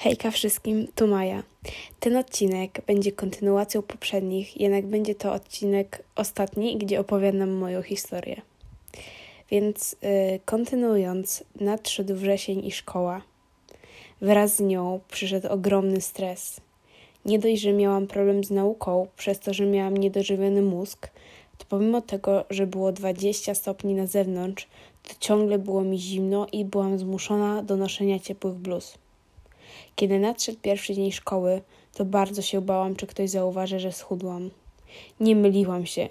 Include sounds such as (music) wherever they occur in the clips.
Hejka wszystkim, tu Maja. Ten odcinek będzie kontynuacją poprzednich, jednak będzie to odcinek ostatni, gdzie opowiadam moją historię. Więc yy, kontynuując, nadszedł wrzesień i szkoła. Wraz z nią przyszedł ogromny stres. Nie dość, że miałam problem z nauką, przez to, że miałam niedożywiony mózg, to pomimo tego, że było 20 stopni na zewnątrz, to ciągle było mi zimno i byłam zmuszona do noszenia ciepłych bluz. Kiedy nadszedł pierwszy dzień szkoły, to bardzo się bałam, czy ktoś zauważy, że schudłam. Nie myliłam się.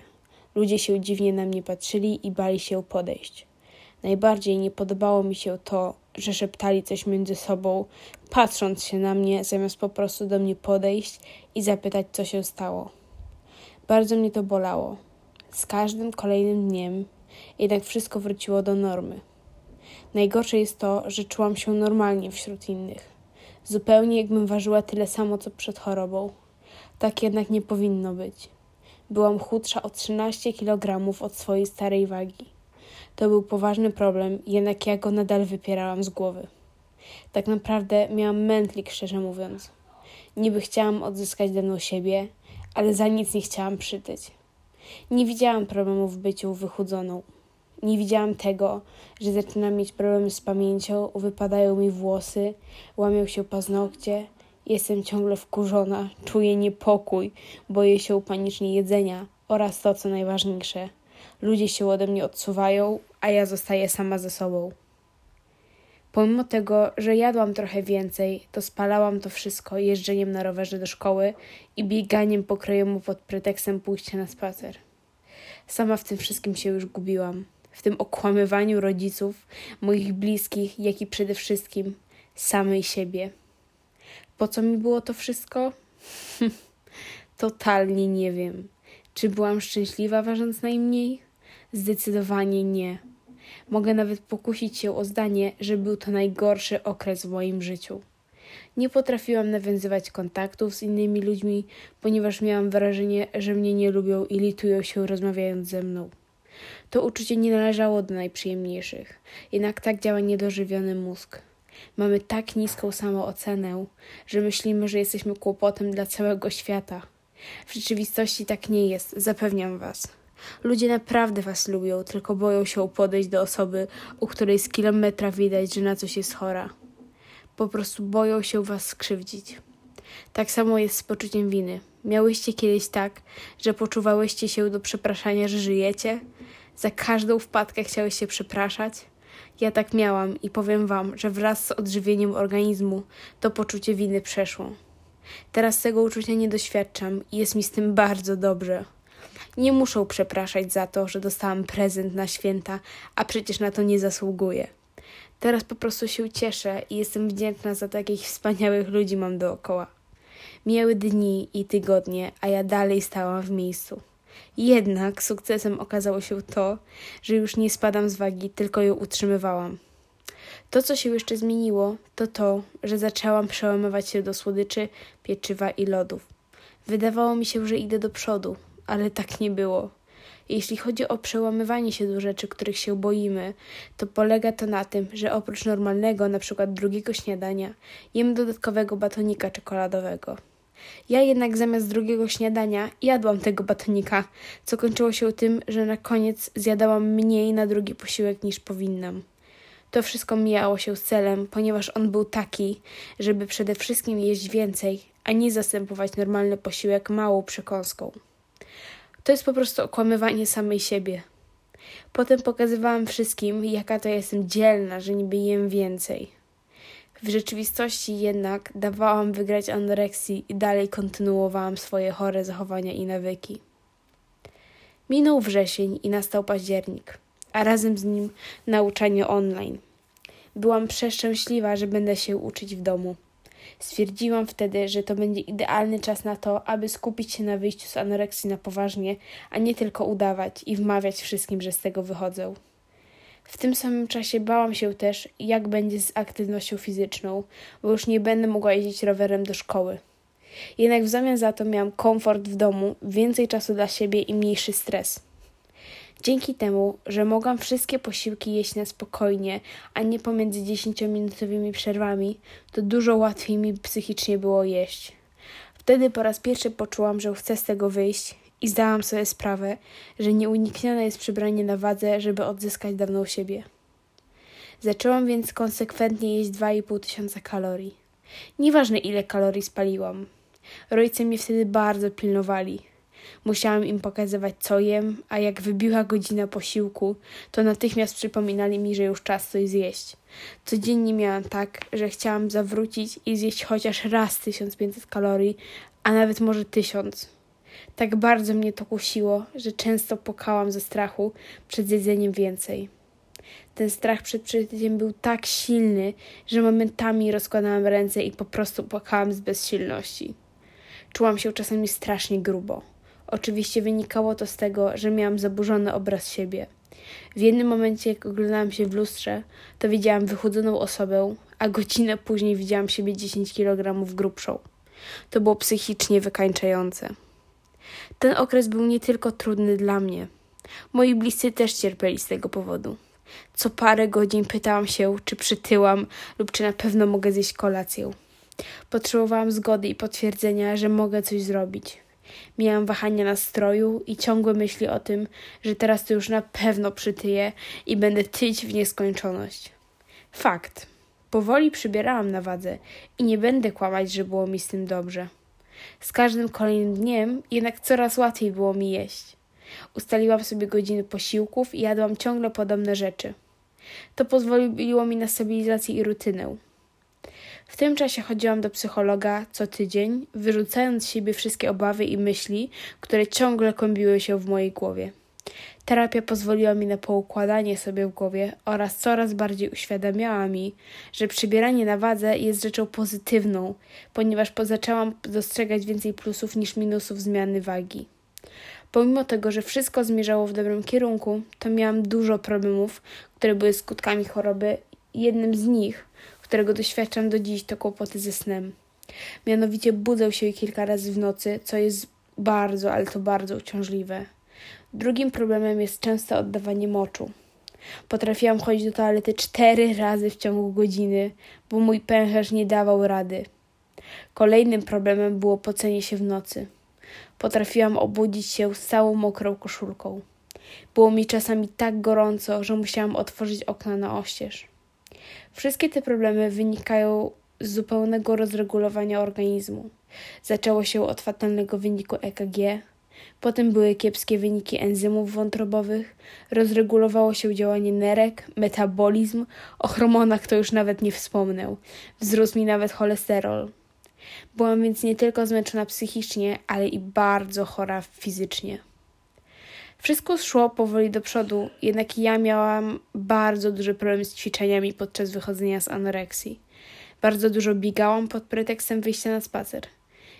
Ludzie się dziwnie na mnie patrzyli i bali się podejść. Najbardziej nie podobało mi się to, że szeptali coś między sobą, patrząc się na mnie, zamiast po prostu do mnie podejść i zapytać, co się stało. Bardzo mnie to bolało. Z każdym kolejnym dniem jednak wszystko wróciło do normy. Najgorsze jest to, że czułam się normalnie wśród innych zupełnie jakbym ważyła tyle samo co przed chorobą. Tak jednak nie powinno być. Byłam chudsza o 13 kg od swojej starej wagi. To był poważny problem, jednak ja go nadal wypierałam z głowy. Tak naprawdę miałam mętlik, szczerze mówiąc. Niby chciałam odzyskać dawną siebie, ale za nic nie chciałam przytyć. Nie widziałam problemu w byciu wychudzoną. Nie widziałam tego, że zaczynam mieć problemy z pamięcią, wypadają mi włosy, łamią się paznokcie, jestem ciągle wkurzona, czuję niepokój, boję się panicznie jedzenia oraz to, co najważniejsze. Ludzie się ode mnie odsuwają, a ja zostaję sama ze sobą. Pomimo tego, że jadłam trochę więcej, to spalałam to wszystko jeżdżeniem na rowerze do szkoły i bieganiem po krojemu pod pretekstem pójścia na spacer. Sama w tym wszystkim się już gubiłam w tym okłamywaniu rodziców, moich bliskich, jak i przede wszystkim samej siebie. Po co mi było to wszystko? (laughs) Totalnie nie wiem. Czy byłam szczęśliwa, ważąc najmniej? Zdecydowanie nie. Mogę nawet pokusić się o zdanie, że był to najgorszy okres w moim życiu. Nie potrafiłam nawiązywać kontaktów z innymi ludźmi, ponieważ miałam wrażenie, że mnie nie lubią i litują się rozmawiając ze mną. To uczucie nie należało do najprzyjemniejszych, jednak tak działa niedożywiony mózg. Mamy tak niską samoocenę, że myślimy, że jesteśmy kłopotem dla całego świata. W rzeczywistości tak nie jest, zapewniam Was. Ludzie naprawdę Was lubią, tylko boją się podejść do osoby, u której z kilometra widać, że na coś jest chora. Po prostu boją się Was skrzywdzić. Tak samo jest z poczuciem winy. Miałyście kiedyś tak, że poczuwałyście się do przepraszania, że żyjecie? Za każdą wpadkę chciałeś się przepraszać? Ja tak miałam i powiem wam, że wraz z odżywieniem organizmu to poczucie winy przeszło. Teraz tego uczucia nie doświadczam i jest mi z tym bardzo dobrze. Nie muszą przepraszać za to, że dostałam prezent na święta, a przecież na to nie zasługuję. Teraz po prostu się cieszę i jestem wdzięczna za takich wspaniałych ludzi mam dookoła. Mijały dni i tygodnie, a ja dalej stałam w miejscu. Jednak sukcesem okazało się to, że już nie spadam z wagi, tylko ją utrzymywałam. To, co się jeszcze zmieniło, to to, że zaczęłam przełamywać się do słodyczy, pieczywa i lodów. Wydawało mi się, że idę do przodu, ale tak nie było. Jeśli chodzi o przełamywanie się do rzeczy, których się boimy, to polega to na tym, że oprócz normalnego, przykład drugiego śniadania, jem dodatkowego batonika czekoladowego. Ja jednak zamiast drugiego śniadania jadłam tego batonika, co kończyło się tym, że na koniec zjadałam mniej na drugi posiłek niż powinnam. To wszystko mijało się z celem, ponieważ on był taki, żeby przede wszystkim jeść więcej, a nie zastępować normalny posiłek małą przekąską. To jest po prostu okłamywanie samej siebie. Potem pokazywałam wszystkim, jaka to jestem dzielna, że niby jem więcej. W rzeczywistości jednak dawałam wygrać anoreksji i dalej kontynuowałam swoje chore zachowania i nawyki. Minął wrzesień i nastał październik, a razem z nim nauczanie online. Byłam przeszczęśliwa, że będę się uczyć w domu. Stwierdziłam wtedy, że to będzie idealny czas na to, aby skupić się na wyjściu z anoreksji na poważnie, a nie tylko udawać i wmawiać wszystkim, że z tego wychodzę. W tym samym czasie bałam się też, jak będzie z aktywnością fizyczną, bo już nie będę mogła jeździć rowerem do szkoły. Jednak w zamian za to miałam komfort w domu, więcej czasu dla siebie i mniejszy stres. Dzięki temu, że mogłam wszystkie posiłki jeść na spokojnie, a nie pomiędzy dziesięciominutowymi przerwami, to dużo łatwiej mi psychicznie było jeść. Wtedy po raz pierwszy poczułam, że chcę z tego wyjść i zdałam sobie sprawę, że nieuniknione jest przybranie na wadze, żeby odzyskać dawną siebie. Zaczęłam więc konsekwentnie jeść 2,5 tysiąca kalorii. Nieważne ile kalorii spaliłam. Rodzice mnie wtedy bardzo pilnowali. Musiałam im pokazywać, co jem, a jak wybiła godzina posiłku, to natychmiast przypominali mi, że już czas coś zjeść. Codziennie miałam tak, że chciałam zawrócić i zjeść chociaż raz 1500 kalorii, a nawet może 1000. Tak bardzo mnie to kusiło, że często płakałam ze strachu przed jedzeniem więcej. Ten strach przed przyjęciem był tak silny, że momentami rozkładałam ręce i po prostu płakałam z bezsilności. Czułam się czasami strasznie grubo. Oczywiście wynikało to z tego, że miałam zaburzony obraz siebie. W jednym momencie, jak oglądałam się w lustrze, to widziałam wychudzoną osobę, a godzinę później widziałam siebie 10 kg grubszą. To było psychicznie wykańczające. Ten okres był nie tylko trudny dla mnie. Moi bliscy też cierpieli z tego powodu. Co parę godzin pytałam się, czy przytyłam lub czy na pewno mogę zjeść kolację. Potrzebowałam zgody i potwierdzenia, że mogę coś zrobić. Miałam wahania nastroju i ciągłe myśli o tym, że teraz to już na pewno przytyję i będę tyć w nieskończoność. Fakt. Powoli przybierałam na wadze i nie będę kłamać, że było mi z tym dobrze. Z każdym kolejnym dniem jednak coraz łatwiej było mi jeść. Ustaliłam sobie godziny posiłków i jadłam ciągle podobne rzeczy. To pozwoliło mi na stabilizację i rutynę. W tym czasie chodziłam do psychologa co tydzień, wyrzucając z siebie wszystkie obawy i myśli, które ciągle kąbiły się w mojej głowie. Terapia pozwoliła mi na poukładanie sobie w głowie oraz coraz bardziej uświadamiała mi, że przybieranie na wadze jest rzeczą pozytywną, ponieważ zaczęłam dostrzegać więcej plusów niż minusów zmiany wagi. Pomimo tego, że wszystko zmierzało w dobrym kierunku, to miałam dużo problemów, które były skutkami choroby. Jednym z nich, którego doświadczam do dziś, to kłopoty ze snem. Mianowicie budzę się kilka razy w nocy, co jest bardzo, ale to bardzo uciążliwe. Drugim problemem jest częste oddawanie moczu. Potrafiłam chodzić do toalety cztery razy w ciągu godziny, bo mój pęcherz nie dawał rady. Kolejnym problemem było pocenie się w nocy. Potrafiłam obudzić się z całą mokrą koszulką. Było mi czasami tak gorąco, że musiałam otworzyć okna na oścież. Wszystkie te problemy wynikają z zupełnego rozregulowania organizmu. Zaczęło się od fatalnego wyniku EKG, potem były kiepskie wyniki enzymów wątrobowych, rozregulowało się działanie nerek, metabolizm, o hormonach to już nawet nie wspomnę, wzrósł mi nawet cholesterol. Byłam więc nie tylko zmęczona psychicznie, ale i bardzo chora fizycznie. Wszystko szło powoli do przodu, jednak ja miałam bardzo duży problem z ćwiczeniami podczas wychodzenia z anoreksji. Bardzo dużo biegałam pod pretekstem wyjścia na spacer.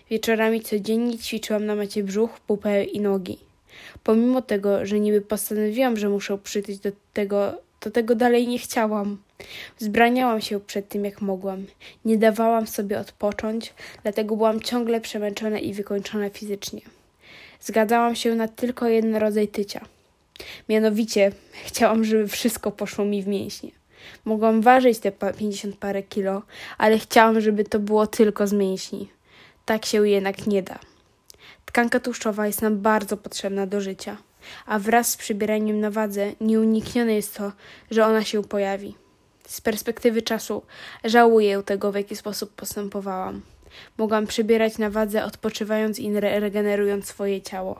Wieczorami codziennie ćwiczyłam na macie brzuch, pupę i nogi. Pomimo tego, że niby postanowiłam, że muszę przytyć do tego, to tego dalej nie chciałam. Wzbraniałam się przed tym, jak mogłam. Nie dawałam sobie odpocząć, dlatego byłam ciągle przemęczona i wykończona fizycznie. Zgadzałam się na tylko jeden rodzaj tycia. Mianowicie chciałam, żeby wszystko poszło mi w mięśnie. Mogłam ważyć te 50 parę kilo, ale chciałam, żeby to było tylko z mięśni. Tak się jednak nie da. Tkanka tłuszczowa jest nam bardzo potrzebna do życia, a wraz z przybieraniem na wadze nieuniknione jest to, że ona się pojawi. Z perspektywy czasu żałuję tego, w jaki sposób postępowałam. Mogłam przybierać na wadze, odpoczywając i regenerując swoje ciało.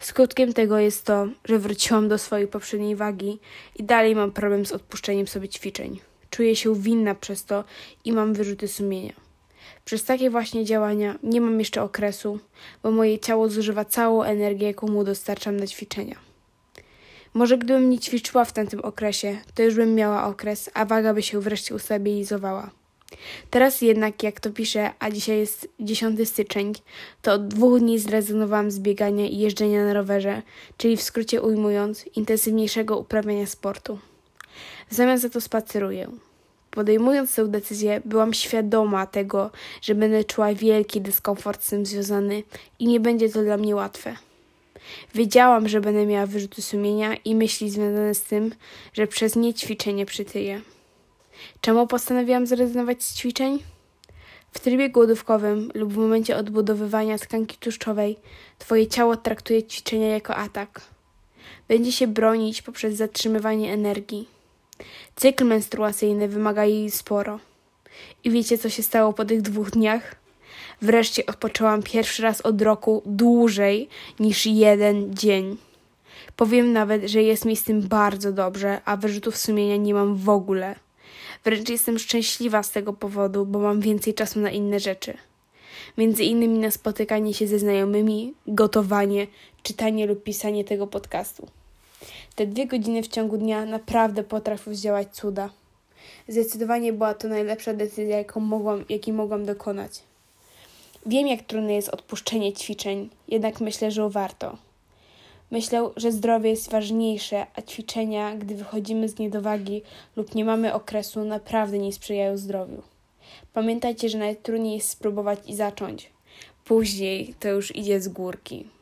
Skutkiem tego jest to, że wróciłam do swojej poprzedniej wagi i dalej mam problem z odpuszczeniem sobie ćwiczeń. Czuję się winna przez to i mam wyrzuty sumienia. Przez takie właśnie działania nie mam jeszcze okresu, bo moje ciało zużywa całą energię, jaką mu dostarczam na ćwiczenia. Może gdybym nie ćwiczyła w tamtym okresie, to już bym miała okres, a waga by się wreszcie ustabilizowała. Teraz jednak, jak to piszę, a dzisiaj jest 10 styczeń, to od dwóch dni zrezygnowałam z biegania i jeżdżenia na rowerze, czyli w skrócie ujmując, intensywniejszego uprawiania sportu. W zamian za to spaceruję. Podejmując tę decyzję, byłam świadoma tego, że będę czuła wielki dyskomfort z tym związany i nie będzie to dla mnie łatwe. Wiedziałam, że będę miała wyrzuty sumienia i myśli związane z tym, że przez nie ćwiczenie przytyję. Czemu postanowiłam zrezygnować z ćwiczeń? W trybie głodówkowym lub w momencie odbudowywania tkanki tłuszczowej Twoje ciało traktuje ćwiczenia jako atak. Będzie się bronić poprzez zatrzymywanie energii. Cykl menstruacyjny wymaga jej sporo. I wiecie, co się stało po tych dwóch dniach? Wreszcie odpoczęłam pierwszy raz od roku dłużej niż jeden dzień. Powiem nawet, że jest mi z tym bardzo dobrze, a wyrzutów sumienia nie mam w ogóle. Wręcz jestem szczęśliwa z tego powodu, bo mam więcej czasu na inne rzeczy. Między innymi na spotykanie się ze znajomymi, gotowanie, czytanie lub pisanie tego podcastu. Te dwie godziny w ciągu dnia naprawdę potrafią zdziałać cuda. Zdecydowanie była to najlepsza decyzja, jaką mogłam, jakiej mogłam dokonać. Wiem, jak trudne jest odpuszczenie ćwiczeń, jednak myślę, że warto. Myślę, że zdrowie jest ważniejsze, a ćwiczenia, gdy wychodzimy z niedowagi lub nie mamy okresu, naprawdę nie sprzyjają zdrowiu. Pamiętajcie, że najtrudniej jest spróbować i zacząć. Później to już idzie z górki.